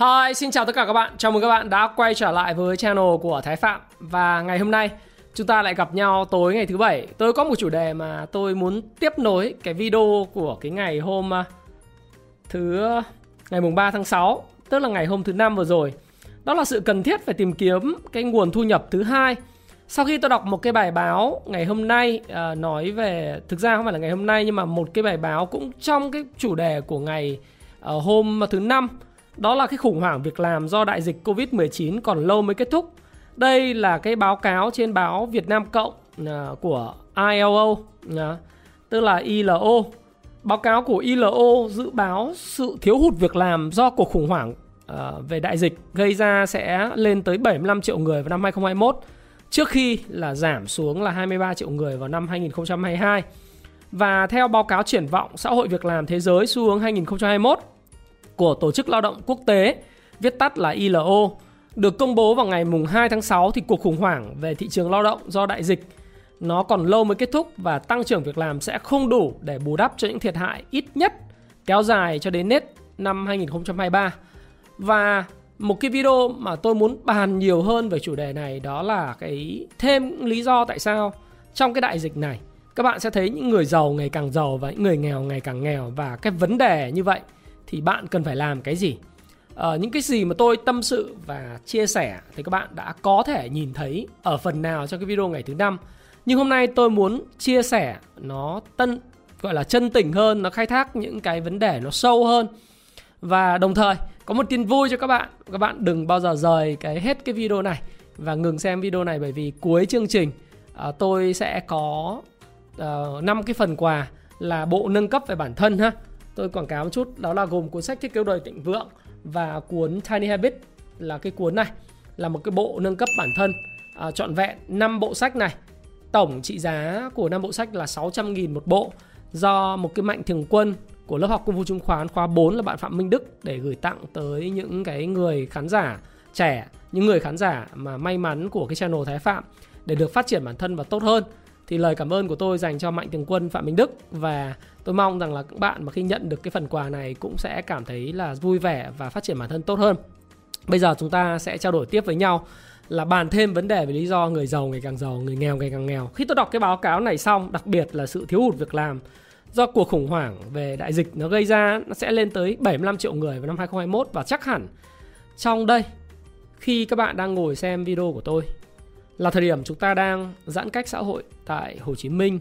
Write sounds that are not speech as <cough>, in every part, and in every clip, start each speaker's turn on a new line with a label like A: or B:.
A: Hi, xin chào tất cả các bạn. Chào mừng các bạn đã quay trở lại với channel của Thái Phạm. Và ngày hôm nay chúng ta lại gặp nhau tối ngày thứ bảy. Tôi có một chủ đề mà tôi muốn tiếp nối cái video của cái ngày hôm à, thứ ngày mùng 3 tháng 6, tức là ngày hôm thứ năm vừa rồi. Đó là sự cần thiết phải tìm kiếm cái nguồn thu nhập thứ hai. Sau khi tôi đọc một cái bài báo ngày hôm nay uh, nói về thực ra không phải là ngày hôm nay nhưng mà một cái bài báo cũng trong cái chủ đề của ngày uh, hôm thứ năm đó là cái khủng hoảng việc làm do đại dịch Covid-19 còn lâu mới kết thúc. Đây là cái báo cáo trên báo Việt Nam Cộng uh, của ILO, uh, à, tức là ILO. Báo cáo của ILO dự báo sự thiếu hụt việc làm do cuộc khủng hoảng uh, về đại dịch gây ra sẽ lên tới 75 triệu người vào năm 2021 trước khi là giảm xuống là 23 triệu người vào năm 2022. Và theo báo cáo triển vọng xã hội việc làm thế giới xu hướng 2021 của Tổ chức Lao động Quốc tế, viết tắt là ILO, được công bố vào ngày mùng 2 tháng 6 thì cuộc khủng hoảng về thị trường lao động do đại dịch nó còn lâu mới kết thúc và tăng trưởng việc làm sẽ không đủ để bù đắp cho những thiệt hại ít nhất kéo dài cho đến hết năm 2023. Và một cái video mà tôi muốn bàn nhiều hơn về chủ đề này đó là cái thêm lý do tại sao trong cái đại dịch này các bạn sẽ thấy những người giàu ngày càng giàu và những người nghèo ngày càng nghèo và cái vấn đề như vậy thì bạn cần phải làm cái gì? À, những cái gì mà tôi tâm sự và chia sẻ thì các bạn đã có thể nhìn thấy ở phần nào trong cái video ngày thứ năm. Nhưng hôm nay tôi muốn chia sẻ nó tân gọi là chân tình hơn nó khai thác những cái vấn đề nó sâu hơn. Và đồng thời có một tin vui cho các bạn. Các bạn đừng bao giờ rời cái hết cái video này và ngừng xem video này bởi vì cuối chương trình à, tôi sẽ có uh, cái phần quà là bộ nâng cấp về bản thân ha tôi quảng cáo một chút đó là gồm cuốn sách thiết kế đời thịnh vượng và cuốn Tiny Habit là cái cuốn này là một cái bộ nâng cấp bản thân. À, trọn vẹn 5 bộ sách này. Tổng trị giá của năm bộ sách là 600.000 một bộ do một cái mạnh thường quân của lớp học công phu chứng khoán khóa 4 là bạn Phạm Minh Đức để gửi tặng tới những cái người khán giả trẻ, những người khán giả mà may mắn của cái channel Thái Phạm để được phát triển bản thân và tốt hơn thì lời cảm ơn của tôi dành cho mạnh thường quân, phạm minh đức và tôi mong rằng là các bạn mà khi nhận được cái phần quà này cũng sẽ cảm thấy là vui vẻ và phát triển bản thân tốt hơn. Bây giờ chúng ta sẽ trao đổi tiếp với nhau là bàn thêm vấn đề về lý do người giàu ngày càng giàu, người nghèo ngày càng nghèo. Khi tôi đọc cái báo cáo này xong, đặc biệt là sự thiếu hụt việc làm do cuộc khủng hoảng về đại dịch nó gây ra, nó sẽ lên tới 75 triệu người vào năm 2021 và chắc hẳn trong đây khi các bạn đang ngồi xem video của tôi là thời điểm chúng ta đang giãn cách xã hội tại Hồ Chí Minh.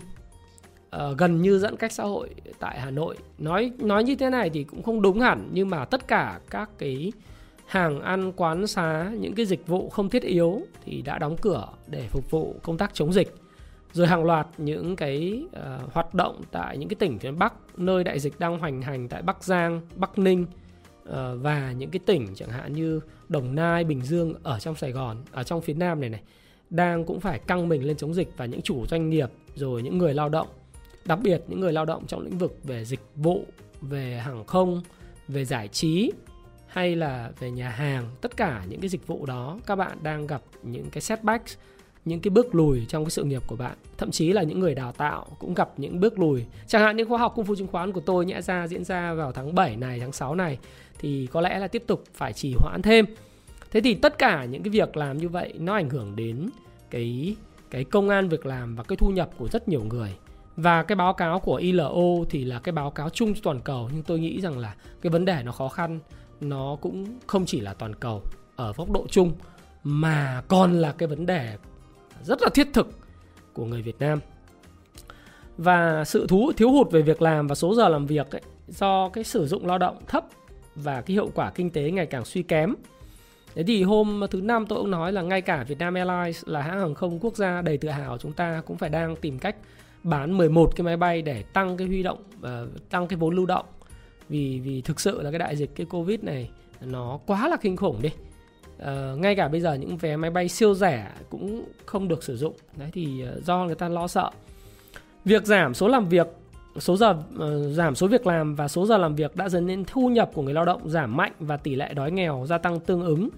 A: Uh, gần như giãn cách xã hội tại Hà Nội. Nói nói như thế này thì cũng không đúng hẳn nhưng mà tất cả các cái hàng ăn quán xá những cái dịch vụ không thiết yếu thì đã đóng cửa để phục vụ công tác chống dịch. Rồi hàng loạt những cái uh, hoạt động tại những cái tỉnh phía Bắc nơi đại dịch đang hoành hành tại Bắc Giang, Bắc Ninh uh, và những cái tỉnh chẳng hạn như Đồng Nai, Bình Dương ở trong Sài Gòn, ở trong phía Nam này này đang cũng phải căng mình lên chống dịch và những chủ doanh nghiệp, rồi những người lao động, đặc biệt những người lao động trong lĩnh vực về dịch vụ, về hàng không, về giải trí, hay là về nhà hàng. Tất cả những cái dịch vụ đó, các bạn đang gặp những cái setback những cái bước lùi trong cái sự nghiệp của bạn. Thậm chí là những người đào tạo cũng gặp những bước lùi. Chẳng hạn những khóa học cung phu chứng khoán của tôi nhẽ ra diễn ra vào tháng 7 này, tháng 6 này, thì có lẽ là tiếp tục phải trì hoãn thêm thế thì tất cả những cái việc làm như vậy nó ảnh hưởng đến cái cái công an việc làm và cái thu nhập của rất nhiều người. Và cái báo cáo của ILO thì là cái báo cáo chung cho toàn cầu nhưng tôi nghĩ rằng là cái vấn đề nó khó khăn nó cũng không chỉ là toàn cầu ở góc độ chung mà còn là cái vấn đề rất là thiết thực của người Việt Nam. Và sự thú thiếu hụt về việc làm và số giờ làm việc ấy, do cái sử dụng lao động thấp và cái hiệu quả kinh tế ngày càng suy kém Thế thì hôm thứ năm tôi cũng nói là ngay cả Vietnam Airlines là hãng hàng không quốc gia đầy tự hào chúng ta cũng phải đang tìm cách bán 11 cái máy bay để tăng cái huy động uh, tăng cái vốn lưu động. vì vì thực sự là cái đại dịch cái covid này nó quá là kinh khủng đi. Uh, ngay cả bây giờ những vé máy bay siêu rẻ cũng không được sử dụng. Đấy thì uh, do người ta lo sợ. Việc giảm số làm việc số giờ uh, giảm số việc làm và số giờ làm việc đã dẫn đến thu nhập của người lao động giảm mạnh và tỷ lệ đói nghèo gia tăng tương ứng.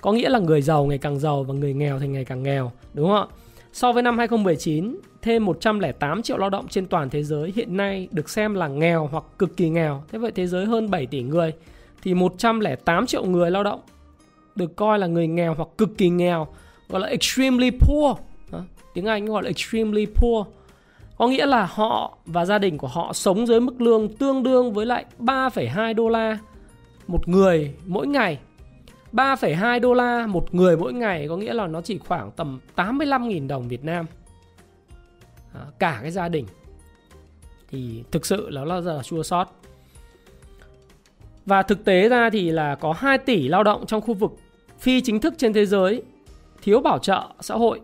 A: Có nghĩa là người giàu ngày càng giàu và người nghèo thì ngày càng nghèo đúng không ạ? So với năm 2019 thêm 108 triệu lao động trên toàn thế giới hiện nay được xem là nghèo hoặc cực kỳ nghèo. Thế vậy thế giới hơn 7 tỷ người thì 108 triệu người lao động được coi là người nghèo hoặc cực kỳ nghèo gọi là extremely poor. Đó, tiếng Anh gọi là extremely poor có nghĩa là họ và gia đình của họ sống dưới mức lương tương đương với lại 3,2 đô la một người mỗi ngày. 3,2 đô la một người mỗi ngày có nghĩa là nó chỉ khoảng tầm 85.000 đồng Việt Nam. À, cả cái gia đình. Thì thực sự nó là giờ chua sót. Và thực tế ra thì là có 2 tỷ lao động trong khu vực phi chính thức trên thế giới thiếu bảo trợ xã hội.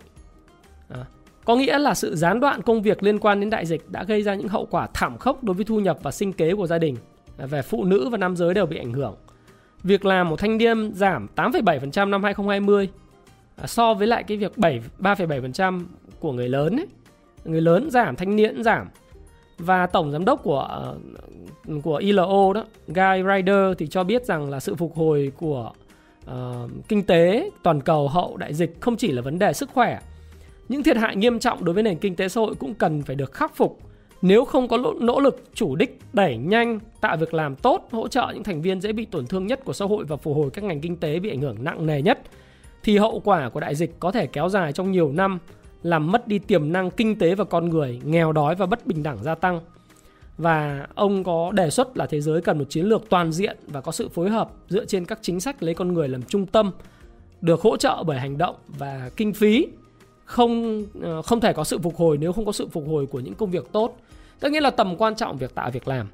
A: Có nghĩa là sự gián đoạn công việc liên quan đến đại dịch đã gây ra những hậu quả thảm khốc đối với thu nhập và sinh kế của gia đình. Về phụ nữ và nam giới đều bị ảnh hưởng. Việc làm của thanh niên giảm 8,7% năm 2020 à, so với lại cái việc 7 3,7% của người lớn ấy. Người lớn giảm, thanh niên giảm. Và tổng giám đốc của ờ, của ILO đó, Guy Ryder thì cho biết rằng là sự phục hồi của uh, kinh tế toàn cầu hậu đại dịch không chỉ là vấn đề sức khỏe. Những thiệt hại nghiêm trọng đối với nền kinh tế xã hội cũng cần phải được khắc phục. Nếu không có nỗ lực chủ đích đẩy nhanh, tạo việc làm tốt, hỗ trợ những thành viên dễ bị tổn thương nhất của xã hội và phục hồi các ngành kinh tế bị ảnh hưởng nặng nề nhất, thì hậu quả của đại dịch có thể kéo dài trong nhiều năm, làm mất đi tiềm năng kinh tế và con người, nghèo đói và bất bình đẳng gia tăng. Và ông có đề xuất là thế giới cần một chiến lược toàn diện và có sự phối hợp dựa trên các chính sách lấy con người làm trung tâm, được hỗ trợ bởi hành động và kinh phí không ờ, không thể có sự phục hồi nếu không có sự phục hồi của những công việc tốt. Tất nhiên là tầm quan trọng việc tạo việc làm.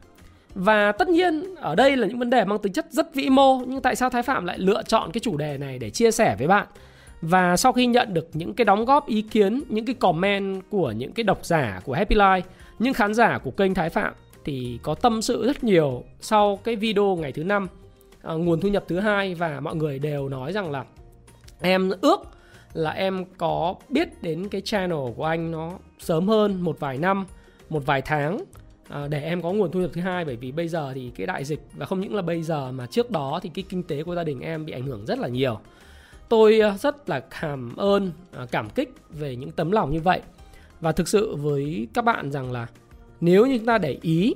A: Và tất nhiên ở đây là những vấn đề mang tính chất rất vĩ mô nhưng tại sao Thái Phạm lại lựa chọn cái chủ đề này để chia sẻ với bạn? Và sau khi nhận được những cái đóng góp ý kiến những cái comment của những cái độc giả của Happy Life những khán giả của kênh Thái Phạm thì có tâm sự rất nhiều sau cái video ngày thứ năm à, nguồn thu nhập thứ hai và mọi người đều nói rằng là em ước là em có biết đến cái channel của anh nó sớm hơn một vài năm một vài tháng. À, để em có nguồn thu nhập thứ hai bởi vì bây giờ thì cái đại dịch và không những là bây giờ mà trước đó thì cái kinh tế của gia đình em bị ảnh hưởng rất là nhiều. Tôi à, rất là cảm ơn à, cảm kích về những tấm lòng như vậy. Và thực sự với các bạn rằng là nếu như chúng ta để ý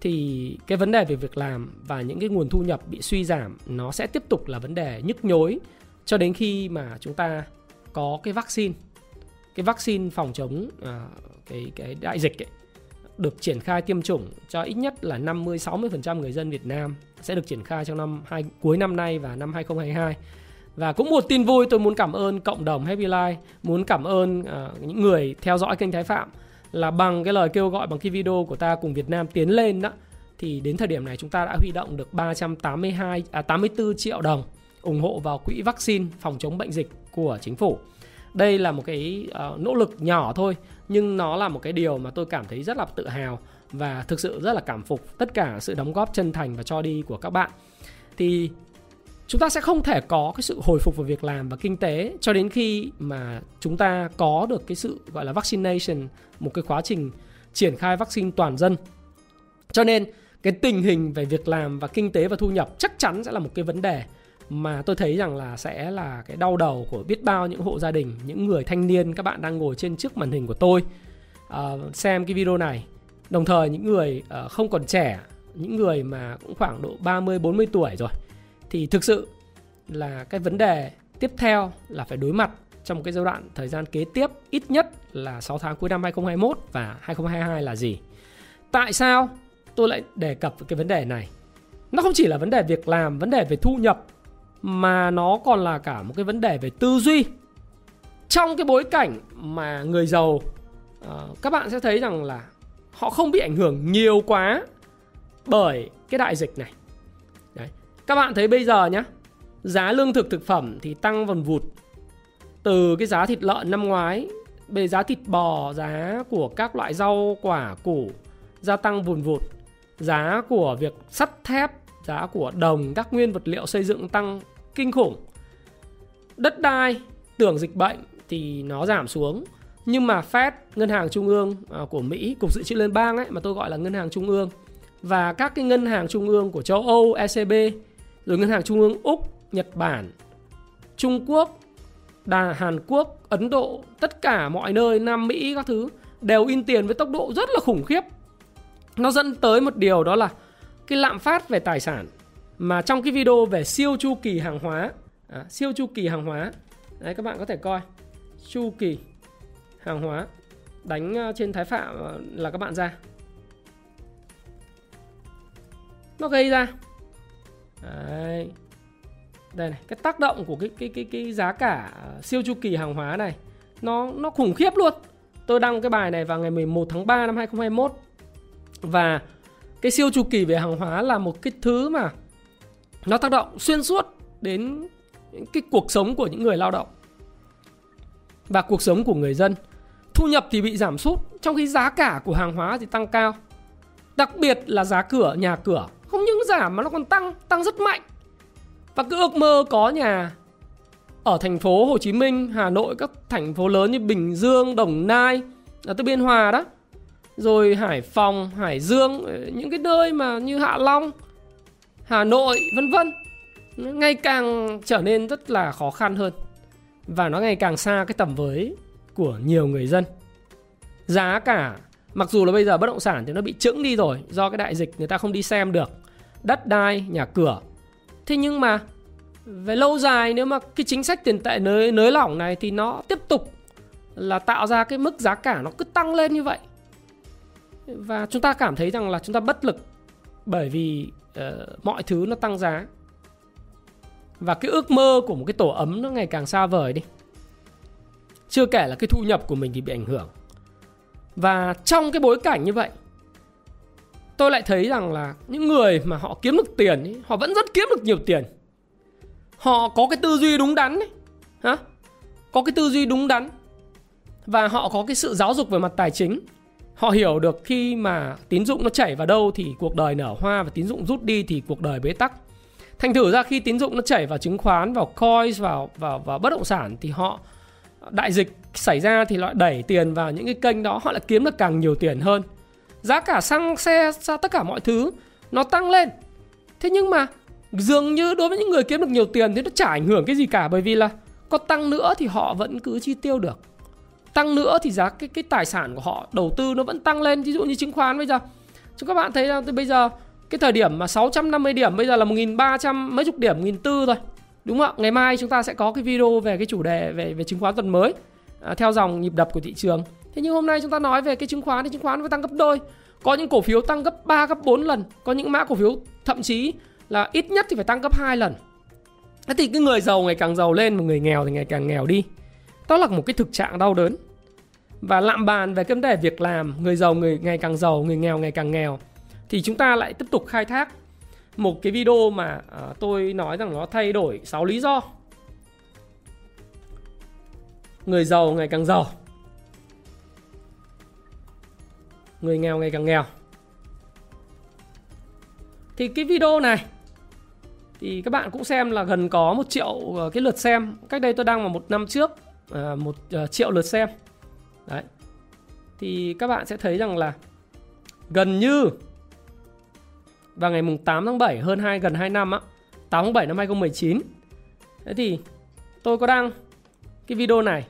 A: thì cái vấn đề về việc làm và những cái nguồn thu nhập bị suy giảm nó sẽ tiếp tục là vấn đề nhức nhối cho đến khi mà chúng ta có cái vaccine cái vaccine phòng chống à, cái cái đại dịch ấy, được triển khai tiêm chủng cho ít nhất là 50 60% người dân Việt Nam sẽ được triển khai trong năm hai cuối năm nay và năm 2022. Và cũng một tin vui tôi muốn cảm ơn cộng đồng Happy Life, muốn cảm ơn uh, những người theo dõi kênh Thái Phạm là bằng cái lời kêu gọi bằng cái video của ta cùng Việt Nam tiến lên đó thì đến thời điểm này chúng ta đã huy động được 382 à 84 triệu đồng ủng hộ vào quỹ vaccine phòng chống bệnh dịch của chính phủ. Đây là một cái uh, nỗ lực nhỏ thôi nhưng nó là một cái điều mà tôi cảm thấy rất là tự hào và thực sự rất là cảm phục tất cả sự đóng góp chân thành và cho đi của các bạn. Thì chúng ta sẽ không thể có cái sự hồi phục về việc làm và kinh tế cho đến khi mà chúng ta có được cái sự gọi là vaccination một cái quá trình triển khai vaccine toàn dân cho nên cái tình hình về việc làm và kinh tế và thu nhập chắc chắn sẽ là một cái vấn đề mà tôi thấy rằng là sẽ là cái đau đầu của biết bao những hộ gia đình những người thanh niên các bạn đang ngồi trên trước màn hình của tôi uh, xem cái video này đồng thời những người uh, không còn trẻ những người mà cũng khoảng độ 30 40 tuổi rồi thì thực sự là cái vấn đề tiếp theo là phải đối mặt trong một cái giai đoạn thời gian kế tiếp ít nhất là 6 tháng cuối năm 2021 và 2022 là gì. Tại sao tôi lại đề cập cái vấn đề này? Nó không chỉ là vấn đề việc làm, vấn đề về thu nhập mà nó còn là cả một cái vấn đề về tư duy. Trong cái bối cảnh mà người giàu uh, các bạn sẽ thấy rằng là họ không bị ảnh hưởng nhiều quá bởi cái đại dịch này. Đấy. Các bạn thấy bây giờ nhá, giá lương thực thực phẩm thì tăng vần vụt từ cái giá thịt lợn năm ngoái về giá thịt bò giá của các loại rau quả củ gia tăng vùn vụt giá của việc sắt thép, giá của đồng, các nguyên vật liệu xây dựng tăng kinh khủng. Đất đai, tưởng dịch bệnh thì nó giảm xuống. Nhưng mà Fed, ngân hàng trung ương à, của Mỹ, cục dự trữ liên bang ấy mà tôi gọi là ngân hàng trung ương và các cái ngân hàng trung ương của châu Âu, ECB, rồi ngân hàng trung ương Úc, Nhật Bản, Trung Quốc, Đà Hàn Quốc, Ấn Độ, tất cả mọi nơi Nam Mỹ các thứ đều in tiền với tốc độ rất là khủng khiếp. Nó dẫn tới một điều đó là cái lạm phát về tài sản mà trong cái video về siêu chu kỳ hàng hóa, à, siêu chu kỳ hàng hóa. Đấy các bạn có thể coi chu kỳ hàng hóa đánh ờ, trên thái phạm ờ, là các bạn ra. Nó gây ra Đấy đây này cái tác động của cái cái cái cái giá cả siêu chu kỳ hàng hóa này nó nó khủng khiếp luôn tôi đăng cái bài này vào ngày 11 tháng 3 năm 2021 và cái siêu chu kỳ về hàng hóa là một cái thứ mà nó tác động xuyên suốt đến cái cuộc sống của những người lao động và cuộc sống của người dân thu nhập thì bị giảm sút trong khi giá cả của hàng hóa thì tăng cao đặc biệt là giá cửa nhà cửa không những giảm mà nó còn tăng tăng rất mạnh và cứ ước mơ có nhà ở thành phố Hồ Chí Minh, Hà Nội, các thành phố lớn như Bình Dương, Đồng Nai, là tới Biên Hòa đó. Rồi Hải Phòng, Hải Dương, ờ, những cái nơi mà như Hạ Long, Hà Nội, vân vân. Ngày càng trở nên rất là khó khăn hơn. Và nó ngày càng xa cái tầm với của nhiều người dân. Giá cả, mặc dù là bây giờ bất động sản thì nó bị trứng đi rồi do cái đại dịch người ta không đi xem được. Đất đai, nhà cửa Thế nhưng mà về lâu dài nếu mà cái chính sách tiền tệ nới nới lỏng này thì nó tiếp tục là tạo ra cái mức giá cả nó cứ tăng lên như vậy. Và chúng ta cảm thấy rằng là chúng ta bất lực bởi vì uh, mọi thứ nó tăng giá. Và cái ước mơ của một cái tổ ấm nó ngày càng xa vời đi. Chưa kể là cái thu nhập của mình thì bị ảnh hưởng. Và trong cái bối cảnh như vậy tôi lại thấy rằng là những người mà họ kiếm được tiền ý, họ vẫn rất kiếm được nhiều tiền họ có cái tư duy đúng đắn ấy. hả có cái tư duy đúng đắn và họ có cái sự giáo dục về mặt tài chính họ hiểu được khi mà tín dụng nó chảy vào đâu thì cuộc đời nở hoa và tín dụng rút đi thì cuộc đời bế tắc. Thành thử ra khi tín dụng nó chảy vào chứng khoán, vào coins, vào vào vào bất động sản thì họ đại dịch xảy ra thì loại đẩy tiền vào những cái kênh đó, họ lại kiếm được càng nhiều tiền hơn. Giá cả xăng xe ra tất cả mọi thứ nó tăng lên. Thế nhưng mà dường như đối với những người kiếm được nhiều tiền thì nó chả ảnh hưởng cái gì cả bởi vì là có tăng nữa thì họ vẫn cứ chi tiêu được tăng nữa thì giá cái cái tài sản của họ đầu tư nó vẫn tăng lên ví dụ như chứng khoán bây giờ chúng các bạn thấy là bây giờ cái thời điểm mà 650 điểm bây giờ là 1300 mấy chục điểm 1400 rồi đúng không ạ ngày mai chúng ta sẽ có cái video về cái chủ đề về về chứng khoán tuần mới à, theo dòng nhịp đập của thị trường Thế nhưng hôm nay chúng ta nói về cái chứng khoán thì chứng khoán nó tăng gấp đôi. Có những cổ phiếu tăng gấp 3, gấp 4 lần. Có những mã cổ phiếu thậm chí là ít nhất thì phải tăng gấp 2 lần. Thế thì cái người giàu ngày càng giàu lên mà người nghèo thì ngày càng nghèo đi. Đó là một cái thực trạng đau đớn. Và lạm bàn về cái vấn đề việc làm, người giàu người ngày càng giàu, người nghèo ngày càng nghèo thì chúng ta lại tiếp tục khai thác một cái video mà à, tôi nói rằng nó thay đổi 6 lý do. Người giàu ngày càng giàu người nghèo ngày càng nghèo thì cái video này thì các bạn cũng xem là gần có một triệu ờ, cái lượt xem cách đây tôi đăng vào một năm trước à, một ờ, triệu lượt xem đấy thì các bạn sẽ thấy rằng là gần như vào ngày mùng 8 tháng 7 hơn 2 gần 2 năm á 8 tháng 7 năm 2019 thế thì tôi có đăng cái video này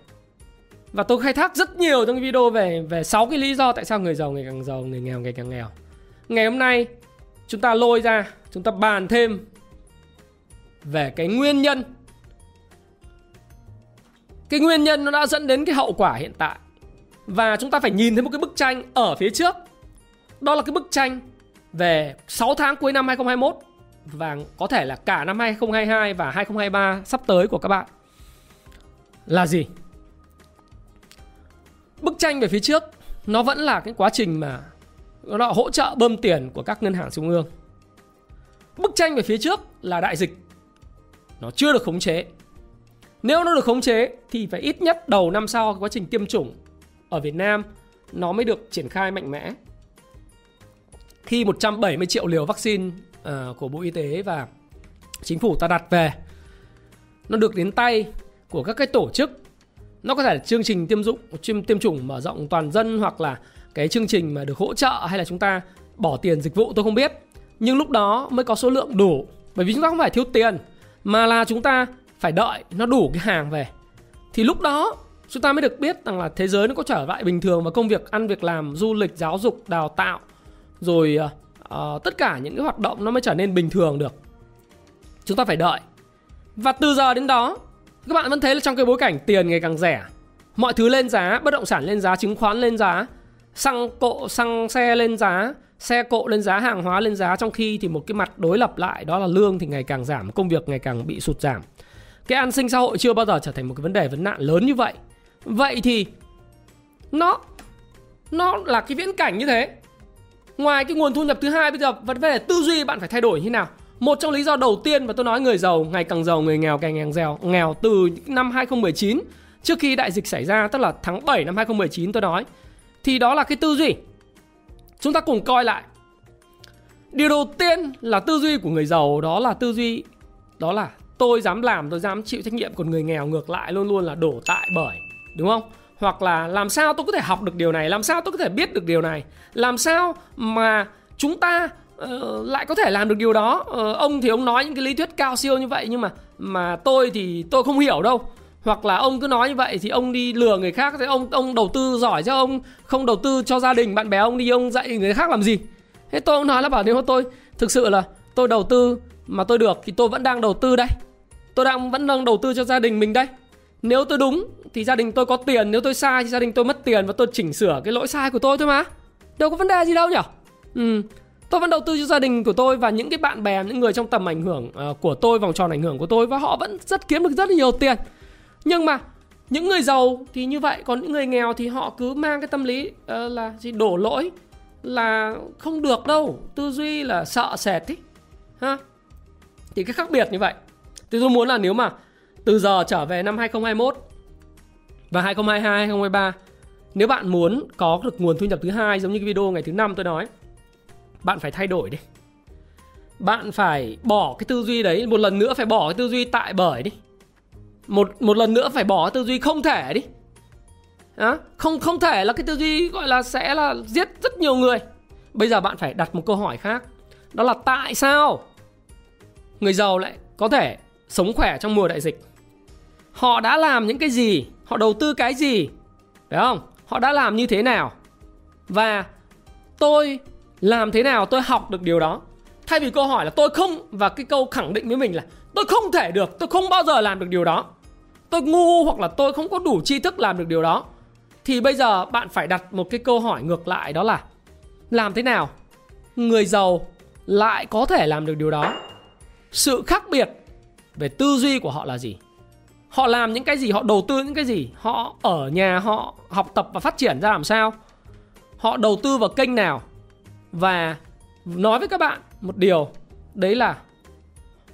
A: và tôi khai thác rất nhiều trong cái video về về 6 cái lý do tại sao người giàu ngày càng giàu, người nghèo ngày càng nghèo. Ngày hôm nay chúng ta lôi ra, chúng ta bàn thêm về cái nguyên nhân. Cái nguyên nhân nó đã dẫn đến cái hậu quả hiện tại. Và chúng ta phải nhìn thấy một cái bức tranh ở phía trước. Đó là cái bức tranh về 6 tháng cuối năm 2021 và có thể là cả năm 2022 và 2023 sắp tới của các bạn. Là gì? bức tranh về phía trước, nó vẫn là cái quá trình mà nó hỗ trợ bơm tiền của các ngân hàng trung ương bức tranh về phía trước là đại dịch nó chưa được khống chế nếu nó được khống chế thì phải ít nhất đầu năm sau quá trình tiêm chủng ở Việt Nam nó mới được triển khai mạnh mẽ. Khi 170 triệu liều vaccine uh, của Bộ Y tế và chính phủ ta đặt về nó được đến tay của các cái tổ chức. Nó có thể là chương trình tiêm dụng tiêm chủng mở rộng toàn dân hoặc là cái chương trình mà được hỗ trợ hay là chúng ta bỏ tiền dịch vụ tôi không biết. Nhưng lúc đó mới có số lượng đủ bởi vì chúng ta không phải thiếu tiền mà là chúng ta phải đợi nó đủ cái hàng về. Thì lúc đó chúng ta mới được biết rằng là thế giới nó có trở lại bình thường và công việc ăn việc làm du lịch giáo dục đào tạo rồi uh, tất cả những cái hoạt động nó mới trở nên bình thường được. Chúng ta phải đợi. Và từ giờ đến đó các bạn vẫn thấy là trong cái bối cảnh tiền ngày càng rẻ mọi thứ lên giá bất động sản lên giá chứng khoán lên giá xăng cộ xăng xe lên giá xe cộ lên giá hàng hóa lên giá trong khi thì một cái mặt đối lập lại đó là lương thì ngày càng giảm công việc ngày càng bị sụt giảm cái an sinh xã hội chưa bao giờ trở thành một cái vấn đề, vấn nạn lớn như vậy. Vậy thì nó nó là cái viễn cảnh như thế. Ngoài cái nguồn thu nhập thứ hai bây giờ, vấn đề tư duy bạn phải thay đổi như nào? Một trong lý do đầu tiên mà tôi nói người giàu, ngày càng giàu, người nghèo càng nghèo nghèo nghèo từ năm 2019 trước khi đại dịch xảy ra, tức là tháng 7 năm 2019 tôi nói, thì đó là cái tư duy. Chúng ta cùng coi lại. Điều đầu tiên là tư duy của người giàu, đó là tư duy, đó là tôi dám làm tôi dám chịu trách nhiệm còn người nghèo ngược lại luôn luôn là đổ tại bởi đúng không? Hoặc là làm sao tôi có thể học được điều này làm sao tôi có thể biết được điều này? Làm sao mà chúng ta uh, lại có thể làm được điều đó? Uh, ông thì ông nói những cái lý thuyết cao siêu như vậy nhưng mà mà tôi thì tôi không hiểu đâu. Hoặc là ông cứ nói như vậy thì ông đi lừa người khác thì ông ông đầu tư giỏi chứ ông không đầu tư cho gia đình bạn bè ông đi ông dạy người khác làm gì? Thế tôi cũng nói là bảo nếu tôi thực sự là tôi đầu tư mà tôi được thì tôi vẫn đang đầu tư đây tôi đang vẫn đang đầu tư cho gia đình mình đây. Nếu tôi đúng thì gia đình tôi có tiền nếu tôi sai thì gia đình tôi mất tiền và tôi chỉnh sửa cái lỗi sai của tôi thôi mà. Đâu có vấn đề gì đâu nhỉ ừ tôi vẫn đầu tư cho gia đình của tôi và những cái bạn bè những người trong tầm ảnh hưởng ờ, của tôi vòng tròn ảnh hưởng của tôi và họ vẫn rất kiếm được rất là nhiều tiền. Nhưng mà những người giàu thì như vậy còn những người nghèo thì họ cứ mang cái tâm lý uh, là gì? Đổ lỗi là không được đâu. Tư duy là sợ sệt ý. Ha? Thì cái khác biệt như vậy thì tôi muốn là nếu mà từ giờ trở về năm 2021 và 2022 2023 nếu bạn muốn có được nguồn thu nhập thứ hai giống như cái video ngày thứ năm tôi nói bạn phải thay đổi đi. Bạn phải bỏ cái tư duy đấy một lần nữa phải bỏ cái tư duy tại bởi đi. Một một lần nữa phải bỏ tư duy không thể đi. À, không không thể là cái tư duy gọi là sẽ là giết rất nhiều người. Bây giờ bạn phải đặt một câu hỏi khác đó là tại sao người giàu lại có thể sống khỏe trong mùa đại dịch. Họ đã làm những cái gì? Họ đầu tư cái gì? Phải không? Họ đã làm như thế nào? Và tôi làm thế nào tôi học được điều đó? Thay vì câu hỏi là tôi không, và cái câu khẳng định với mình là tôi không thể được, tôi không bao giờ làm được điều đó. Tôi ngu hoặc là tôi không có đủ tri thức làm được điều đó. Thì bây giờ bạn phải đặt một cái câu hỏi ngược lại đó là làm thế nào người giàu lại có thể làm được điều đó? Sự khác biệt về tư duy của họ là gì? Họ làm những cái gì? Họ đầu tư những cái gì? Họ ở nhà, họ học tập và phát triển ra làm sao? Họ đầu tư vào kênh nào? Và nói với các bạn một điều, đấy là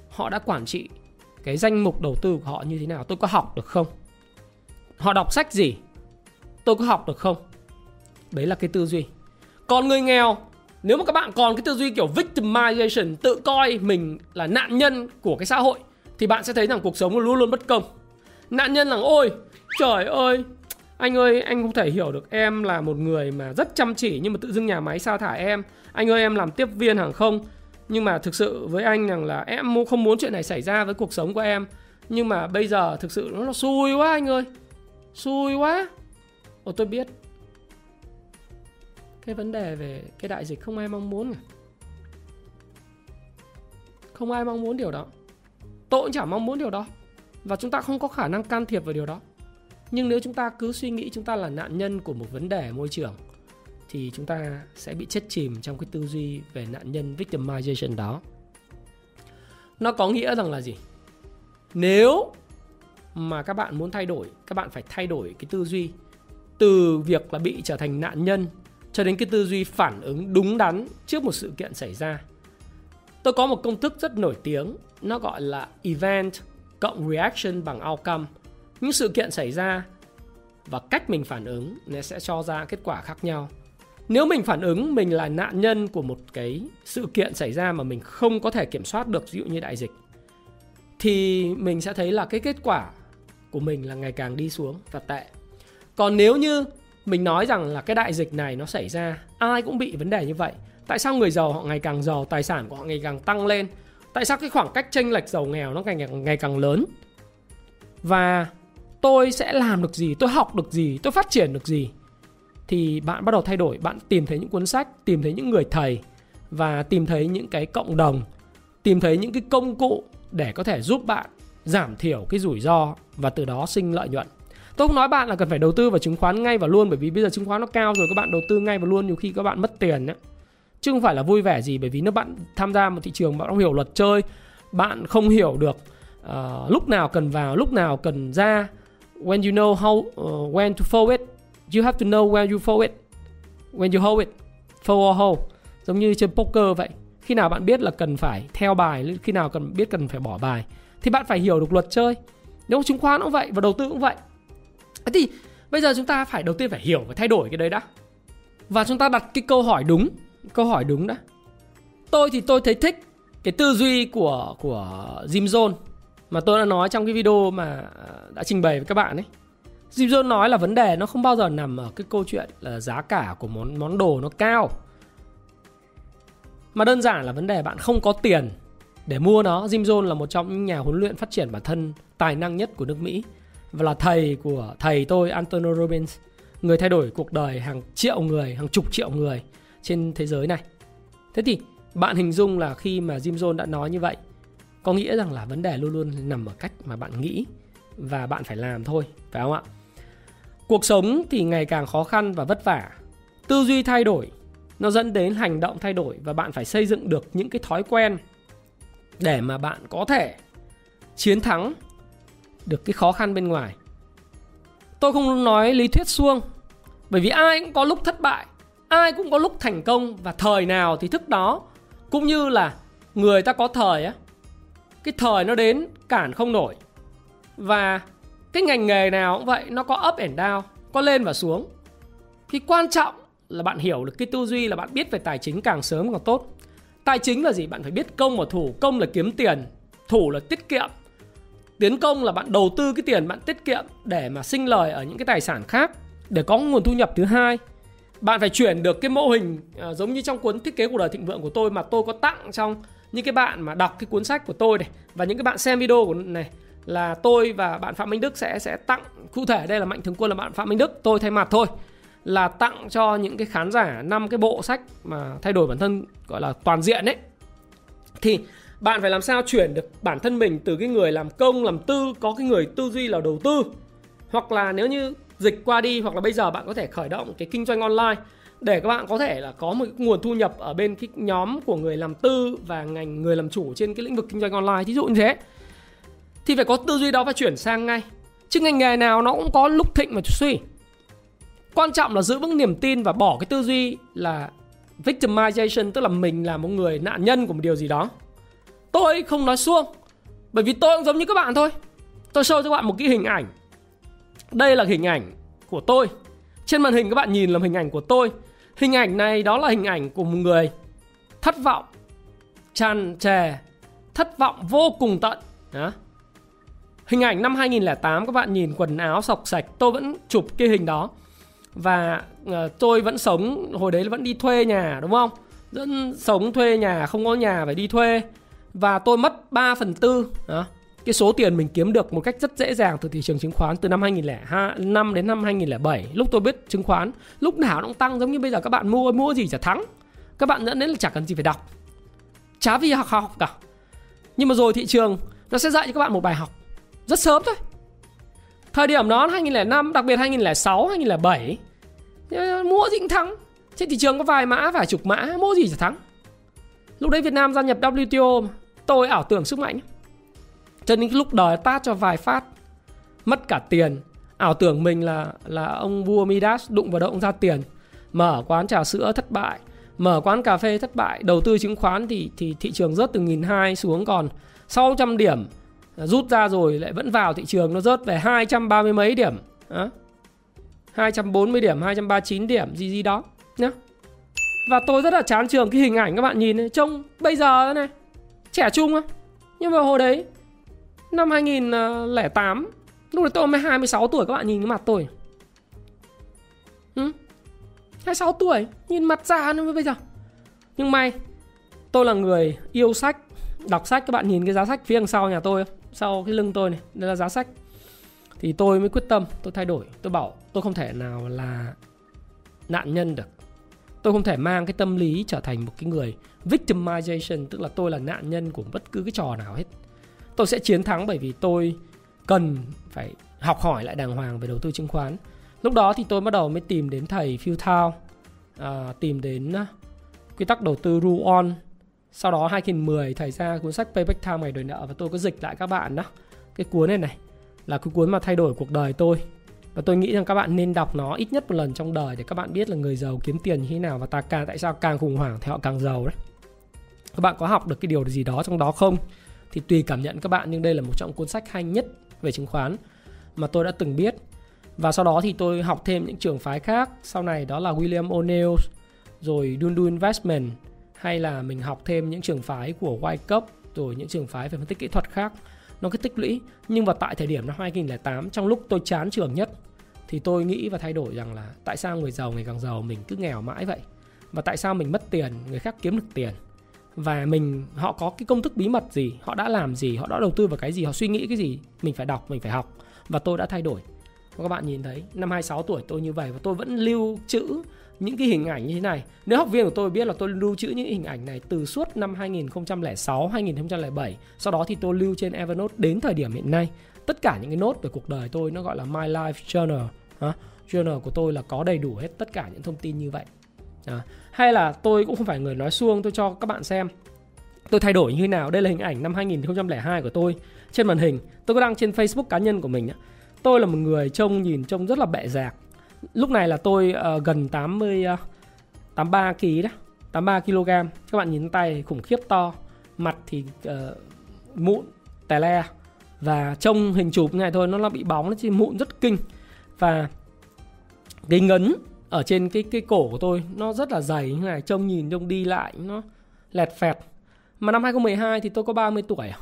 A: họ đã quản trị cái danh mục đầu tư của họ như thế nào? Tôi có học được không? Họ đọc sách gì? Tôi có học được không? Đấy là cái tư duy. Còn người nghèo, nếu mà các bạn còn cái tư duy kiểu victimization, tự coi mình là nạn nhân của cái xã hội thì bạn sẽ thấy rằng cuộc sống luôn luôn bất công. Nạn nhân là, ôi, trời ơi, anh ơi, anh không thể hiểu được em là một người mà rất chăm chỉ nhưng mà tự dưng nhà máy sa thải em. Anh ơi, em làm tiếp viên hàng không, nhưng mà thực sự với anh rằng là em không muốn chuyện này xảy ra với cuộc sống của em. Nhưng mà bây giờ thực sự nó là xui quá anh ơi, xui quá. Ồ, tôi biết. Cái vấn đề về cái đại dịch không ai mong muốn à? không ai mong muốn điều đó tôi cũng chẳng mong muốn điều đó. Và chúng ta không có khả năng can thiệp vào điều đó. Nhưng nếu chúng ta cứ suy nghĩ chúng ta là nạn nhân của một vấn đề môi trường, thì chúng ta sẽ bị chết chìm trong cái tư duy về nạn nhân victimization đó. Nó có nghĩa rằng là gì? Nếu mà các bạn muốn thay đổi, các bạn phải thay đổi cái tư duy từ việc là bị trở thành nạn nhân cho đến cái tư duy phản ứng đúng đắn trước một sự kiện xảy ra. Tôi có một công thức rất nổi tiếng nó gọi là event cộng reaction bằng outcome. Những sự kiện xảy ra và cách mình phản ứng nó sẽ cho ra kết quả khác nhau. Nếu mình phản ứng mình là nạn nhân của một cái sự kiện xảy ra mà mình không có thể kiểm soát được, ví dụ như đại dịch, thì mình sẽ thấy là cái kết quả của mình là ngày càng đi xuống và tệ. Còn nếu như mình nói rằng là cái đại dịch này nó xảy ra, ai cũng bị vấn đề như vậy. Tại sao người giàu họ ngày càng giàu, tài sản của họ ngày càng tăng lên? Tại sao cái khoảng cách chênh lệch giàu nghèo nó ngày càng ngày càng lớn? Và tôi sẽ làm được gì? Tôi học được gì? Tôi phát triển được gì? Thì bạn bắt đầu thay đổi. Bạn tìm thấy những cuốn sách, tìm thấy những người thầy và tìm thấy những cái cộng đồng, tìm thấy những cái công cụ để có thể giúp bạn giảm thiểu cái rủi ro và từ đó sinh lợi nhuận. Tôi không nói bạn là cần phải đầu tư vào chứng khoán ngay và luôn, bởi vì bây giờ chứng khoán nó cao rồi, các bạn đầu tư ngay và luôn, nhiều khi các bạn mất tiền ấy chứ không phải là vui vẻ gì bởi vì nếu bạn tham gia một thị trường bạn không hiểu luật chơi bạn không hiểu được uh, lúc nào cần vào lúc nào cần ra when you know how uh, when to fold it you have to know when you fold it when you hold it fold or hold giống như chơi poker vậy. Khi nào bạn biết là cần phải theo bài khi nào cần biết cần phải bỏ bài thì bạn phải hiểu được luật chơi. Nếu chứng khoán cũng vậy và đầu tư cũng vậy. Thì bây giờ chúng ta phải đầu tiên phải hiểu và thay đổi cái đấy đã. Và chúng ta đặt cái câu hỏi đúng câu hỏi đúng đã tôi thì tôi thấy thích cái tư duy của của Jim Jones mà tôi đã nói trong cái video mà à, đã trình bày với các bạn ấy. Jim Jones nói là vấn đề nó không bao giờ nằm ở cái câu chuyện là giá cả của món món đồ nó cao mà đơn giản là vấn đề bạn không có tiền để mua nó. Jim Jones là một trong những nhà huấn luyện phát triển bản thân tài năng nhất của nước Mỹ và là thầy của thầy tôi Antonio Robbins, người thay đổi cuộc đời hàng triệu người, hàng chục triệu người trên thế giới này. Thế thì bạn hình dung là khi mà Jim Jones đã nói như vậy, có nghĩa rằng là vấn đề luôn luôn nằm ở cách mà bạn nghĩ và bạn phải làm thôi, phải không ạ? Cuộc sống thì ngày càng khó khăn và vất vả. Tư duy thay đổi nó dẫn đến hành động thay đổi và bạn phải xây dựng được những cái thói quen để mà bạn có thể chiến thắng được cái khó khăn bên ngoài. Tôi không nói lý thuyết suông bởi vì ai cũng có lúc thất bại, ai cũng có lúc thành công và thời nào thì thức đó. Cũng như là người ta có thời á, cái thời nó đến cản không nổi. Và cái ngành nghề nào cũng vậy, nó có up and down, có lên và xuống. Thì quan trọng là bạn hiểu được cái tư duy là bạn biết về tài chính càng sớm càng tốt. Tài chính là gì? Bạn phải biết công và thủ, công là kiếm tiền, thủ là tiết kiệm. Tiến công là bạn đầu tư cái tiền bạn tiết kiệm để mà sinh lời ở những cái tài sản khác, để có nguồn thu nhập thứ hai bạn phải chuyển được cái mô hình à, giống như trong cuốn thiết kế cuộc đời thịnh vượng của tôi mà tôi có tặng trong những cái bạn mà đọc cái cuốn sách của tôi này và những cái bạn xem video của này là tôi và bạn Phạm Minh Đức sẽ sẽ tặng cụ thể đây là Mạnh Thường Quân là bạn Phạm Minh Đức tôi thay mặt thôi là tặng cho những cái khán giả năm cái bộ sách mà thay đổi bản thân gọi là toàn diện ấy. Thì bạn phải làm sao chuyển được bản thân mình từ cái người làm công làm tư có cái người tư duy là đầu tư hoặc là nếu như dịch qua đi hoặc là bây giờ bạn có thể khởi động cái kinh doanh online để các bạn có thể là có một nguồn thu nhập ở bên cái nhóm của người làm tư và ngành người làm chủ trên cái lĩnh vực kinh doanh online ví dụ như thế. Thì phải có tư duy đó và chuyển sang ngay. Chứ ngành nghề nào nó cũng có lúc thịnh và suy. Quan trọng là giữ vững niềm tin và bỏ cái tư duy là victimization, tức là mình là một người nạn nhân của một điều gì đó. Tôi không nói xuông, bởi vì tôi cũng giống như các bạn thôi. Tôi show cho các bạn một cái hình ảnh đây là hình ảnh của tôi. Trên màn hình các bạn nhìn là hình ảnh của tôi. Hình ảnh này đó là hình ảnh của một người thất vọng tràn trề thất vọng vô cùng tận. Đó. Hình ảnh năm 2008 các bạn nhìn quần áo sọc sạch Tôi vẫn chụp cái hình đó. Và uh, tôi vẫn sống hồi đấy vẫn đi thuê nhà đúng không? Vẫn sống thuê nhà không có nhà phải đi thuê. Và tôi mất 3 phần tư đó cái số tiền mình kiếm được một cách rất dễ dàng từ thị trường chứng khoán từ năm 2005 đến năm 2007 lúc tôi biết chứng khoán lúc nào nó cũng tăng giống như bây giờ các bạn mua mua gì chả thắng. Các bạn dẫn đến là chả cần gì phải đọc. Chả vì học học cả. Nhưng mà rồi thị trường nó sẽ dạy cho các bạn một bài học. Rất sớm thôi. Thời điểm đó 2005, đặc biệt 2006, 2007 Mua gì cũng thắng. Trên thị trường có vài mã, vài chục mã Mua gì chả thắng. Lúc đấy Việt Nam gia nhập WTO mà. Tôi ảo tưởng sức mạnh. Cho nên lúc đời tát cho vài phát Mất cả tiền. Ảo tưởng mình là là ông vua Midas Đụng vào động ra tiền Mở quán trà sữa thất bại Mở quán cà phê thất bại Đầu tư chứng khoán thì thì thị trường rớt từ 1.200 xuống còn 600 điểm. Rút ra rồi lại vẫn vào thị trường nó rớt về 230 mấy điểm. À, 240 điểm 239 điểm gì gì đó nhá. Và tôi rất là chán trường cái hình ảnh các bạn nhìn này. Trông bây giờ này trẻ trung á. Nhưng mà hồi đấy năm 2008 lúc đấy tôi mới 26 tuổi các bạn, nhìn cái mặt tôi. Ừ? 26 tuổi, nhìn mặt già nữa bây giờ. Nhưng may, tôi là người yêu sách, đọc sách. Các bạn nhìn cái giá sách phía đằng sau nhà tôi, sau cái lưng tôi này, đây là giá sách. Thì tôi mới quyết tâm, tôi thay đổi. Tôi bảo, tôi không thể nào là nạn nhân được. Tôi không thể mang cái tâm lý trở thành một cái người victimization, tức là tôi là nạn nhân của bất cứ cái trò nào hết tôi sẽ chiến thắng bởi vì tôi cần phải học hỏi lại đàng hoàng về đầu tư chứng khoán. Lúc đó thì tôi bắt đầu mới tìm đến thầy Phil Thao à, tìm đến à, quy tắc đầu tư Rule On. Sau đó 2010 thầy ra cuốn sách Payback Time ngày đòi nợ và tôi có dịch lại các bạn đó. Cái cuốn này này là cái cuốn mà thay đổi cuộc đời tôi. Và tôi nghĩ rằng các bạn nên đọc nó ít nhất một lần trong đời để các bạn biết là người giàu kiếm tiền như thế nào và ta càng tại sao càng khủng hoảng thì họ càng giàu đấy. Các bạn có học được cái điều gì đó trong đó không? Thì tùy cảm nhận các bạn, nhưng đây là một trong cuốn sách hay nhất về chứng khoán mà tôi đã từng biết. Và sau đó thì tôi học thêm những trường phái khác. Sau này đó là William O'Neill, rồi Dundu Investment, hay là mình học thêm những trường phái của Wyckoff rồi những trường phái về phân tích kỹ thuật khác. Nó cứ tích lũy, nhưng vào tại thời điểm năm 2008 trong lúc tôi chán trường nhất, thì tôi nghĩ và thay đổi rằng là tại sao người giàu ngày càng giàu mình cứ nghèo mãi vậy? Và tại sao mình mất tiền, người khác kiếm được tiền? Và mình họ có cái công thức bí mật gì họ đã làm gì họ đã đầu tư vào cái gì họ suy nghĩ cái gì mình phải đọc mình phải học và tôi đã thay đổi các bạn nhìn thấy năm 26 tuổi tôi như vậy và tôi vẫn lưu trữ những cái hình ảnh như thế này. Nếu học viên của tôi biết là tôi lưu trữ những hình ảnh này từ suốt năm 2006, 2007. Sau đó thì tôi lưu trên Evernote đến thời điểm hiện nay. Tất cả những cái nốt về cuộc đời tôi nó gọi là My Life Journal. À, journal của tôi là có đầy đủ hết tất cả những thông tin như vậy. À, hay là tôi cũng không phải người nói suông, tôi cho các bạn xem tôi thay đổi như thế nào. Đây là hình ảnh năm 2002 của tôi trên màn hình. Tôi có đăng trên Facebook cá nhân của mình. Tôi là một người trông nhìn trông rất là bệ rạc lúc này là tôi uh, gần 80 uh, 83 kg đó 83 kg các bạn nhìn tay khủng khiếp to mặt thì uh, mụn tè le và trông hình chụp như này thôi nó là bị bóng nó chỉ mụn rất kinh và cái ngấn ở trên cái cái cổ của tôi nó rất là dày như này trông nhìn trông đi lại nó lẹt phẹt. Mà năm 2012 thì tôi có 30 tuổi? À?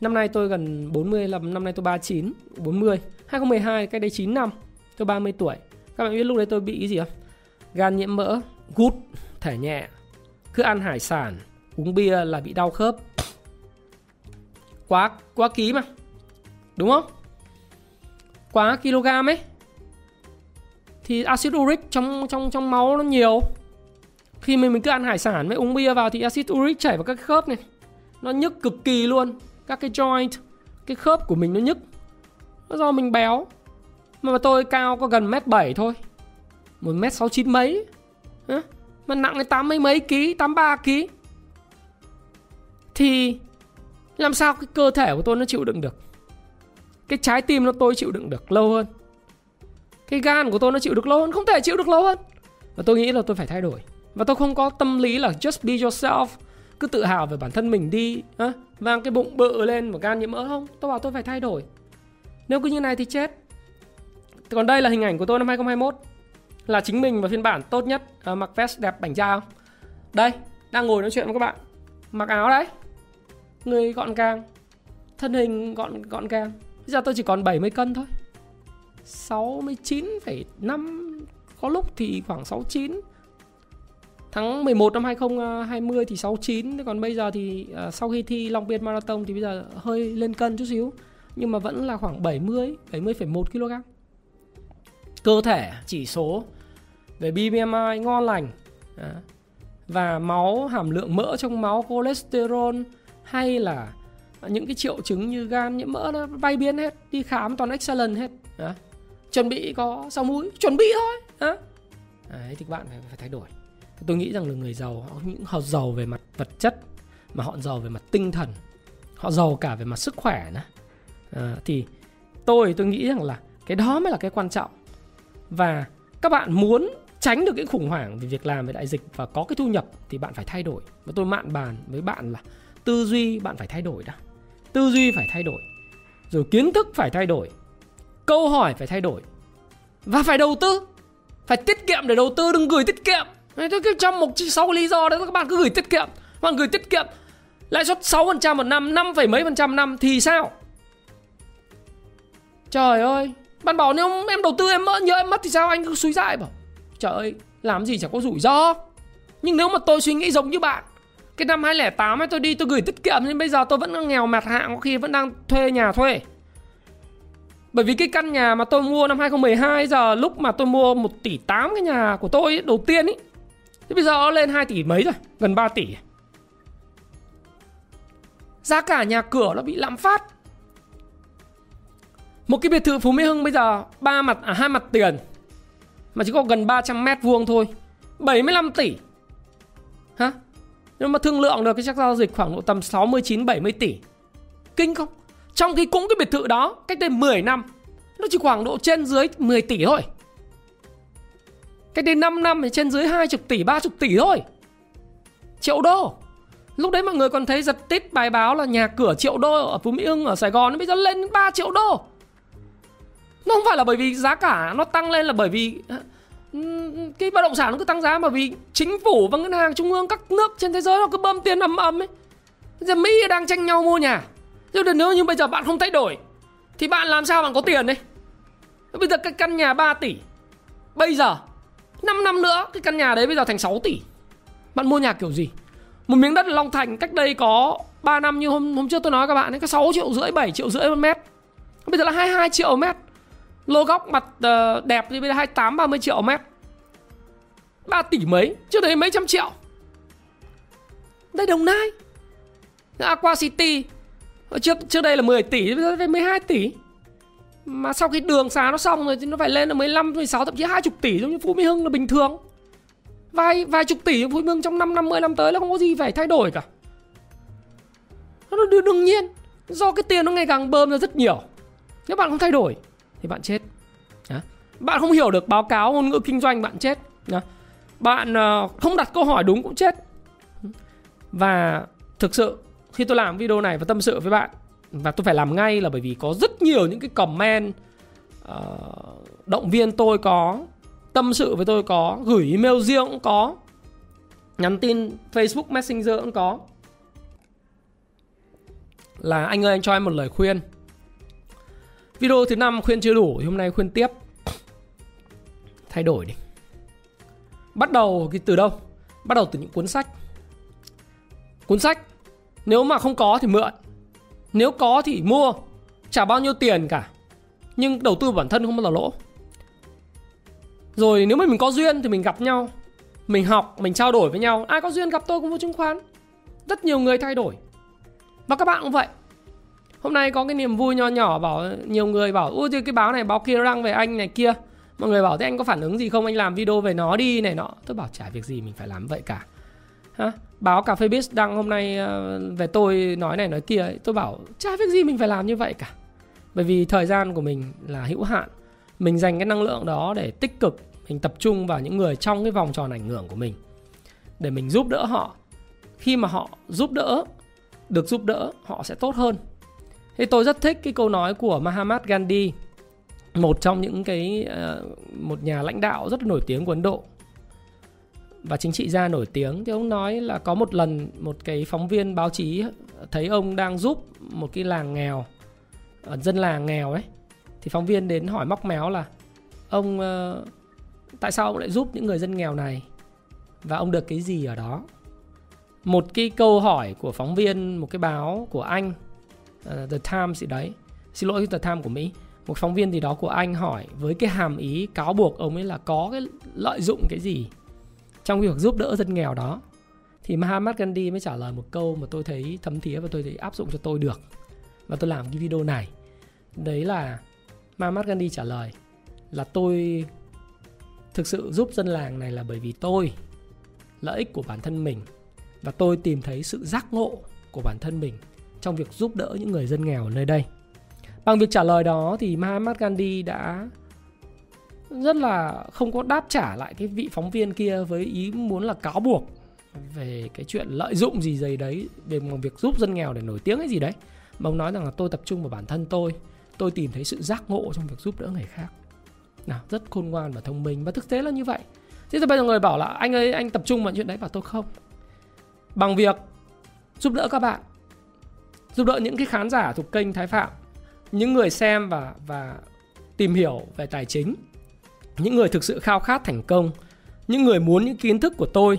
A: Năm nay tôi gần 40 là năm nay tôi 39, 40. 2012 cách đây 9 năm tôi 30 tuổi. Các bạn biết lúc đấy tôi bị cái gì không? Gan nhiễm mỡ gút thể nhẹ cứ ăn hải sản uống bia là bị đau khớp. Quá quá ký mà đúng không? Quá kg ấy thì axit uric trong trong trong máu nó nhiều. Khi mình mình cứ ăn hải sản với uống bia vào thì axit uric chảy vào các khớp này. Nó nhức cực kỳ luôn. Các cái joint, cái khớp của mình nó nhức. Nó do mình béo. Mà mà tôi cao có gần mét bảy thôi. Một mét sáu chín mấy. Mà nặng đến tám mấy mấy ký, tám ba ký. Thì làm sao cái cơ thể của tôi nó chịu đựng được? Cái trái tim nó tôi chịu đựng được lâu hơn cái gan của tôi nó chịu được lâu hơn không thể chịu được lâu hơn và tôi nghĩ là tôi phải thay đổi và tôi không có tâm lý là just be yourself cứ tự hào về bản thân mình đi á vang cái bụng bự lên và gan nhiễm mỡ không tôi bảo tôi phải thay đổi nếu cứ như này thì chết còn đây là hình ảnh của tôi năm 2021 là chính mình và phiên bản tốt nhất à, mặc vest đẹp bảnh da không? Đây, đang ngồi nói chuyện với các bạn. Mặc áo đấy. Người gọn gàng. Thân hình gọn gọn gàng. Bây giờ tôi chỉ còn 70 cân thôi. 69,5 có lúc thì khoảng 69. Tháng 11 năm 2020 thì 69 còn bây giờ thì uh, sau khi thi Long Biên Marathon thì bây giờ hơi lên cân chút xíu nhưng mà vẫn là khoảng 70 70,1 kg cơ thể chỉ số về BMI ngon lành à, và máu hàm lượng mỡ trong máu cholesterol hay là những cái triệu chứng như gan nhiễm mỡ nó bay biến hết đi khám toàn excellent hết. À chuẩn bị có sau mũi chuẩn bị thôi hả? Đấy, thì các bạn phải, phải thay đổi. Tôi nghĩ rằng là người giàu họ những họ giàu về mặt vật chất mà họ giàu về mặt tinh thần họ giàu cả về mặt sức khỏe nữa. À, thì tôi tôi nghĩ rằng là cái đó mới là cái quan trọng. Và các bạn muốn tránh được cái khủng hoảng về việc làm về đại dịch và có cái thu nhập thì bạn phải thay đổi. Và tôi mạn bàn với bạn là tư duy bạn phải thay đổi đã. Tư duy phải thay đổi rồi kiến thức phải thay đổi câu hỏi phải thay đổi. Và phải đầu tư. Phải tiết kiệm để đầu tư đừng gửi tiết kiệm. Trong một sáu lý do đấy các bạn cứ gửi tiết kiệm. Các bạn gửi tiết kiệm lãi suất 6% một năm 5, mấy phần trăm năm thì sao? Trời ơi bạn bảo nếu em đầu tư em mỡ nhớ em mất thì sao? Anh cứ suy dại bảo trời ơi làm gì chẳng có rủi ro. Nhưng nếu mà tôi suy nghĩ giống như bạn cái năm 2008 ấy tôi đi tôi gửi tiết kiệm nhưng bây giờ tôi vẫn nghèo mặt hạng có khi vẫn đang thuê nhà thuê bởi vì cái căn nhà mà tôi mua năm 2012 giờ lúc mà tôi mua 1 tỷ 8 cái nhà của tôi ấy, đầu tiên ấy Thế bây giờ nó lên 2 tỷ mấy rồi, gần 3 tỷ Giá cả nhà cửa nó bị lạm phát Một cái biệt thự Phú Mỹ Hưng bây giờ ba mặt à hai mặt tiền mà chỉ có gần 300 mét vuông thôi 75 tỷ Hả? Nhưng mà thương lượng được cái chắc giao dịch khoảng độ tầm 69 70 tỷ. Kinh không? Trong khi cũng cái biệt thự đó cách đây 10 năm nó chỉ khoảng độ trên dưới 10 tỷ thôi. Cách đây 5 năm thì trên dưới 20 tỷ, 30 tỷ thôi. Triệu đô. Lúc đấy mọi người còn thấy giật tít bài báo là nhà cửa triệu đô ở Phú Mỹ Hưng ở Sài Gòn nó bây giờ lên 3 triệu đô. Nó không phải là bởi vì giá cả nó tăng lên là bởi vì ừ, cái bất động sản nó cứ tăng giá mà vì chính phủ và ngân hàng trung ương các nước trên thế giới nó cứ bơm tiền ầm ầm ấy. Giờ Mỹ đang tranh nhau mua nhà. Chứ nếu như bây giờ bạn không thay đổi thì bạn làm sao bạn có tiền đấy? Bây giờ cái căn nhà 3 tỷ. Bây giờ 5 năm nữa cái căn nhà đấy bây giờ thành 6 tỷ. Bạn mua nhà kiểu gì? Một miếng đất ở Long Thành cách đây có 3 năm như hôm hôm trước tôi nói các bạn ấy có 6 triệu rưỡi 7 triệu rưỡi một mét. Bây giờ là 22 triệu một mét lô góc mặt uh, đẹp thì bây giờ 28 30 triệu mét 3 tỷ mấy Trước đấy mấy trăm triệu Đây Đồng Nai à, Aqua City Trước trước đây là 10 tỷ Bây giờ phải 12 tỷ. Mà sau khi đường xá nó xong rồi Thì nó phải lên là 15, 16 thậm chí 20 tỷ Giống như Phú Mỹ Hưng là bình thường. Vài, vài chục tỷ Phú Mỹ Hưng trong 5 năm 10 năm tới Là không có gì phải thay đổi cả. Nó đương nhiên Do cái tiền nó ngày càng bơm ra rất nhiều. Nếu bạn không thay đổi thì bạn chết. À. bạn không hiểu được báo cáo ngôn ngữ kinh doanh bạn chết. À. bạn ờ, không đặt câu hỏi đúng cũng chết. Và thực sự khi tôi làm video này và tâm sự với bạn và tôi phải làm ngay là bởi vì có rất nhiều những cái comment uh, động viên tôi có tâm sự với tôi có gửi email riêng cũng có nhắn tin Facebook Messenger cũng có là anh ơi anh cho em một lời khuyên Video thứ năm khuyên chưa đủ thì hôm nay khuyên tiếp. <coughs> Thay đổi đi. Bắt đầu cái từ đâu? Bắt đầu từ những cuốn sách. Cuốn sách nếu mà không có thì mượn. Nếu có thì mua. Trả bao nhiêu tiền cả. Nhưng đầu tư bản thân không bao giờ lỗ. Rồi nếu mà mình có duyên thì mình gặp nhau. Mình học, mình trao đổi với nhau. Ai có duyên gặp tôi cũng mua chứng khoán. Rất nhiều người thay đổi. Và các bạn cũng vậy hôm nay có cái niềm vui nho nhỏ bảo nhiều người bảo ui cái báo này báo kia nó đăng về anh này kia mọi người bảo thế anh có phản ứng gì không anh làm video về nó đi này nọ tôi bảo chả việc gì mình phải làm vậy cả Hả? báo cà phê biz đăng hôm nay ờ, về tôi nói này nói kia ấy tôi bảo chả việc gì mình phải làm như vậy cả. Bởi vì thời gian của mình là hữu hạn. Mình dành cái năng lượng đó để tích cực mình tập trung vào những người trong cái vòng tròn ảnh hưởng của mình để mình giúp đỡ họ. Khi mà họ giúp đỡ được giúp đỡ họ sẽ tốt hơn. Thì tôi rất thích cái câu nói của Mahatma Gandhi, một trong những cái ờ, một nhà lãnh đạo rất nổi tiếng của Ấn Độ và chính trị gia nổi tiếng. Thì ông nói là có một lần một cái phóng viên báo chí thấy ông đang giúp một cái làng nghèo dân làng nghèo ấy. Thì phóng viên đến hỏi móc méo là ông ờ, tại sao ông lại giúp những người dân nghèo này? Và ông được cái gì ở đó? Một cái câu hỏi của phóng viên một cái báo của anh uh, The Times gì đấy. Xin lỗi The Times của Mỹ. Một phóng viên gì đó của Anh hỏi với cái hàm ý cáo buộc ông ấy là có cái lợi dụng cái gì? Trong việc giúp đỡ dân nghèo đó. Thì Mahatma Gandhi mới trả lời một câu mà tôi thấy thấm thía và tôi thấy áp dụng cho tôi được. Và tôi làm cái video này. Đấy là Mahatma Gandhi trả lời là tôi thực sự giúp dân làng này là bởi vì tôi, lợi ích của bản thân mình. Và tôi tìm thấy sự giác ngộ của bản thân mình trong việc giúp đỡ những người dân nghèo ở nơi đây. Bằng việc trả lời đó thì Mahatma Gandhi đã rất là không có đáp trả lại cái vị phóng viên kia với ý muốn là cáo buộc về cái chuyện lợi dụng gì gì đấy về một việc giúp dân nghèo để nổi tiếng hay gì đấy. Mà ông nói rằng là tôi tập trung vào bản thân tôi tôi tìm thấy sự giác ngộ trong việc giúp đỡ người khác. Nào, rất khôn ngoan và thông minh, và thực tế là như vậy. Thế thì bây giờ người bảo là anh ơi, anh tập trung vào chuyện đấy bảo tôi không. Bằng việc giúp đỡ các bạn, giúp đỡ những cái khán giả thuộc kênh Thái Phạm, những người xem và và tìm hiểu về tài chính những người thực sự khao khát thành công những người muốn những kiến thức của tôi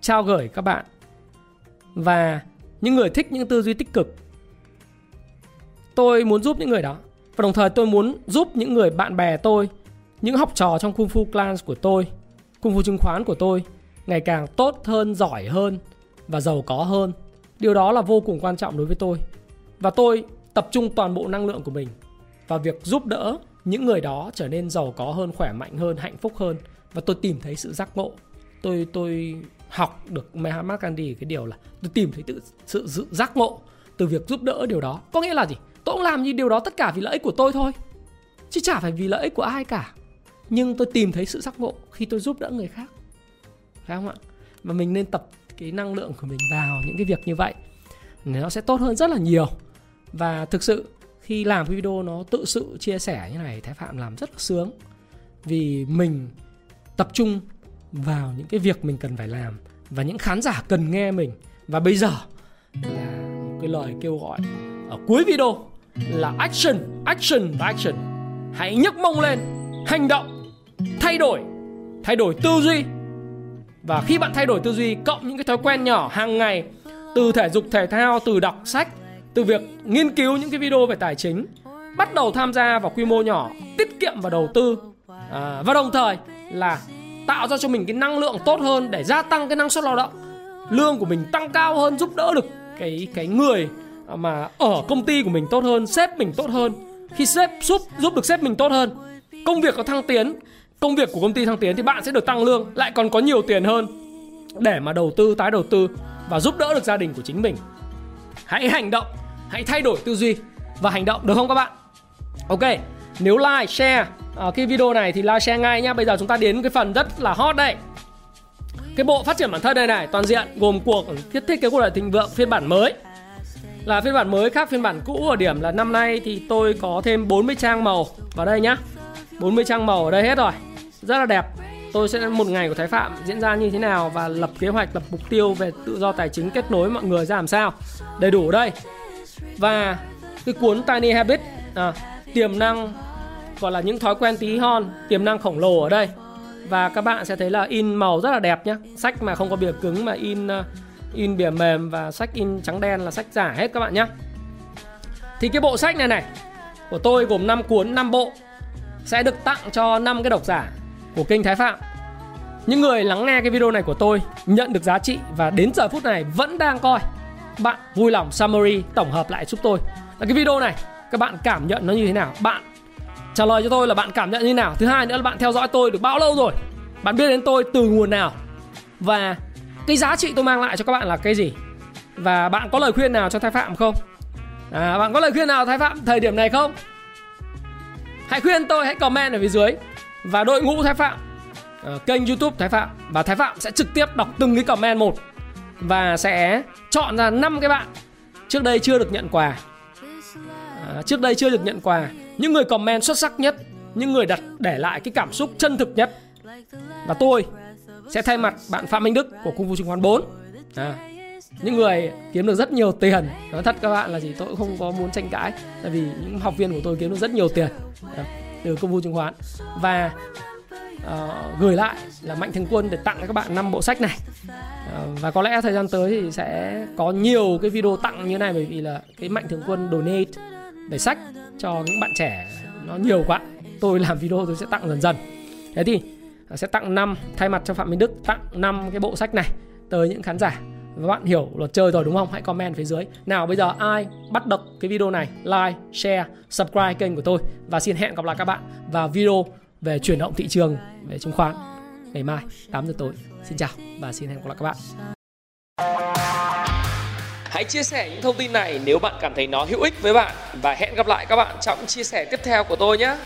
A: trao gửi các bạn và những người thích những tư duy tích cực tôi muốn giúp những người đó và đồng thời tôi muốn giúp những người bạn bè tôi những học trò trong Kung Fu Clans của tôi Kung Fu chứng khoán của tôi ngày càng tốt hơn, giỏi hơn và giàu có hơn. Điều đó là vô cùng quan trọng đối với tôi. Và tôi tập trung toàn bộ năng lượng của mình vào việc giúp đỡ những người đó trở nên giàu có hơn, khỏe mạnh hơn, hạnh phúc hơn và tôi tìm thấy sự giác ngộ. Tôi tôi học được Mahatma Gandhi cái điều là tôi tìm thấy tự, sự, sự giác ngộ từ việc giúp đỡ điều đó. Có nghĩa là gì? Tôi cũng làm như điều đó tất cả vì lợi ích của tôi thôi. Chứ chả phải vì lợi ích của ai cả. Nhưng tôi tìm thấy sự giác ngộ khi tôi giúp đỡ người khác. Phải không ạ? Và mình nên tập cái năng lượng của mình vào những cái việc như vậy. Nó sẽ tốt hơn rất là nhiều. Và thực sự khi làm cái video nó tự sự chia sẻ như này, Thái Phạm làm rất là sướng. Vì mình tập trung vào những cái việc mình cần phải làm và những khán giả cần nghe mình. Và bây giờ là một cái lời kêu gọi ở cuối video là action action và action. Hãy nhấc mông lên, hành động, thay đổi thay đổi tư duy. Và khi bạn thay đổi tư duy, cộng những cái thói quen nhỏ hàng ngày, từ thể dục, thể thao, từ đọc sách từ việc nghiên cứu những cái video về tài chính bắt đầu tham gia vào quy mô nhỏ tiết kiệm và đầu tư à, và đồng thời là tạo ra cho mình cái năng lượng tốt hơn để gia tăng cái năng suất lao động. Lương của mình tăng cao hơn giúp đỡ được cái cái người mà ở công ty của mình tốt hơn sếp mình tốt hơn. Khi sếp giúp giúp được sếp mình tốt hơn công việc có thăng tiến công việc của công ty thăng tiến thì bạn sẽ được tăng lương lại còn có nhiều tiền hơn để mà đầu tư tái đầu tư và giúp đỡ được gia đình của chính mình. Hãy hành động hãy thay đổi tư duy và hành động, được không các bạn? Ok, nếu like, share à, cái video này thì like, share ngay nhá. Bây giờ chúng ta đến cái phần rất là hot đây cái bộ phát triển bản thân đây này, toàn diện gồm cuộc thiết thiết kế cuộc đời thịnh vượng phiên bản mới. Là phiên bản mới khác phiên bản cũ ở điểm là năm nay thì tôi có thêm 40 trang màu vào đây nhá. 40 trang màu ở đây hết rồi. Rất là đẹp. Tôi sẽ một ngày của Thái Phạm diễn ra như thế nào và lập kế hoạch, lập mục tiêu về tự do tài chính, kết nối mọi người ra làm sao. Đầy đủ ở đây và cái cuốn Tiny Habits à, tiềm năng gọi là những thói quen tí hon tiềm năng khổng lồ ở đây. Và các bạn sẽ thấy là in màu rất là đẹp nhé sách mà không có bìa cứng mà in à, in bìa mềm và sách in trắng đen là sách giả hết các bạn nhé thì cái bộ sách này này của tôi gồm 5 cuốn 5 bộ sẽ được tặng cho 5 cái độc giả của kênh Thái Phạm. Những người lắng nghe cái video này của tôi nhận được giá trị và đến giờ phút này vẫn đang coi bạn vui lòng summary tổng hợp lại giúp tôi. Là cái video này các bạn cảm nhận nó như thế nào? Bạn trả lời cho tôi là bạn cảm nhận như thế nào? Thứ hai nữa là bạn theo dõi tôi được bao lâu rồi? Bạn biết đến tôi từ nguồn nào? Và cái giá trị tôi mang lại cho các bạn là cái gì? Và bạn có lời khuyên nào cho thái phạm không? À, bạn có lời khuyên nào thái phạm thời điểm này không? Hãy khuyên tôi hãy comment ở phía dưới. Và đội ngũ thái phạm ờ, kênh youtube thái phạm. Và thái phạm sẽ trực tiếp đọc từng cái comment một và sẽ chọn ra 5 cái bạn trước đây chưa được nhận quà. À, trước đây chưa được nhận quà. Những người comment xuất sắc nhất những người đặt để lại cái cảm xúc chân thực nhất. Và tôi sẽ thay mặt bạn Phạm Minh Đức của Cung Phu Chứng khoán 4 à, những người kiếm được rất nhiều tiền. Nói thật các bạn là gì tôi cũng không có muốn tranh cãi. Tại vì những học viên của tôi kiếm được rất nhiều tiền à, từ công vụ chứng khoán và uh, gửi lại là mạnh thường quân để tặng cho các bạn năm bộ sách này. Uh, và có lẽ thời gian tới thì sẽ có nhiều cái video tặng như này bởi vì là cái mạnh thường quân donate để sách cho những bạn trẻ nó nhiều quá. Tôi làm video tôi sẽ tặng dần dần. Thế thì ờ, sẽ tặng năm thay mặt cho Phạm Minh Đức tặng năm cái bộ sách này tới những khán giả. Và bạn hiểu luật chơi rồi đúng không? Hãy comment phía dưới. Nào bây giờ ai bắt được cái video này like, share, subscribe kênh của tôi. Và xin hẹn gặp lại các bạn vào video về chuyển động thị trường, về chứng khoán ngày mai 8 giờ tối. Xin chào và xin hẹn gặp lại các bạn. Hãy chia sẻ những thông tin này nếu bạn cảm thấy nó hữu ích với bạn và hẹn gặp lại các bạn trong chia sẻ tiếp theo của tôi nhé.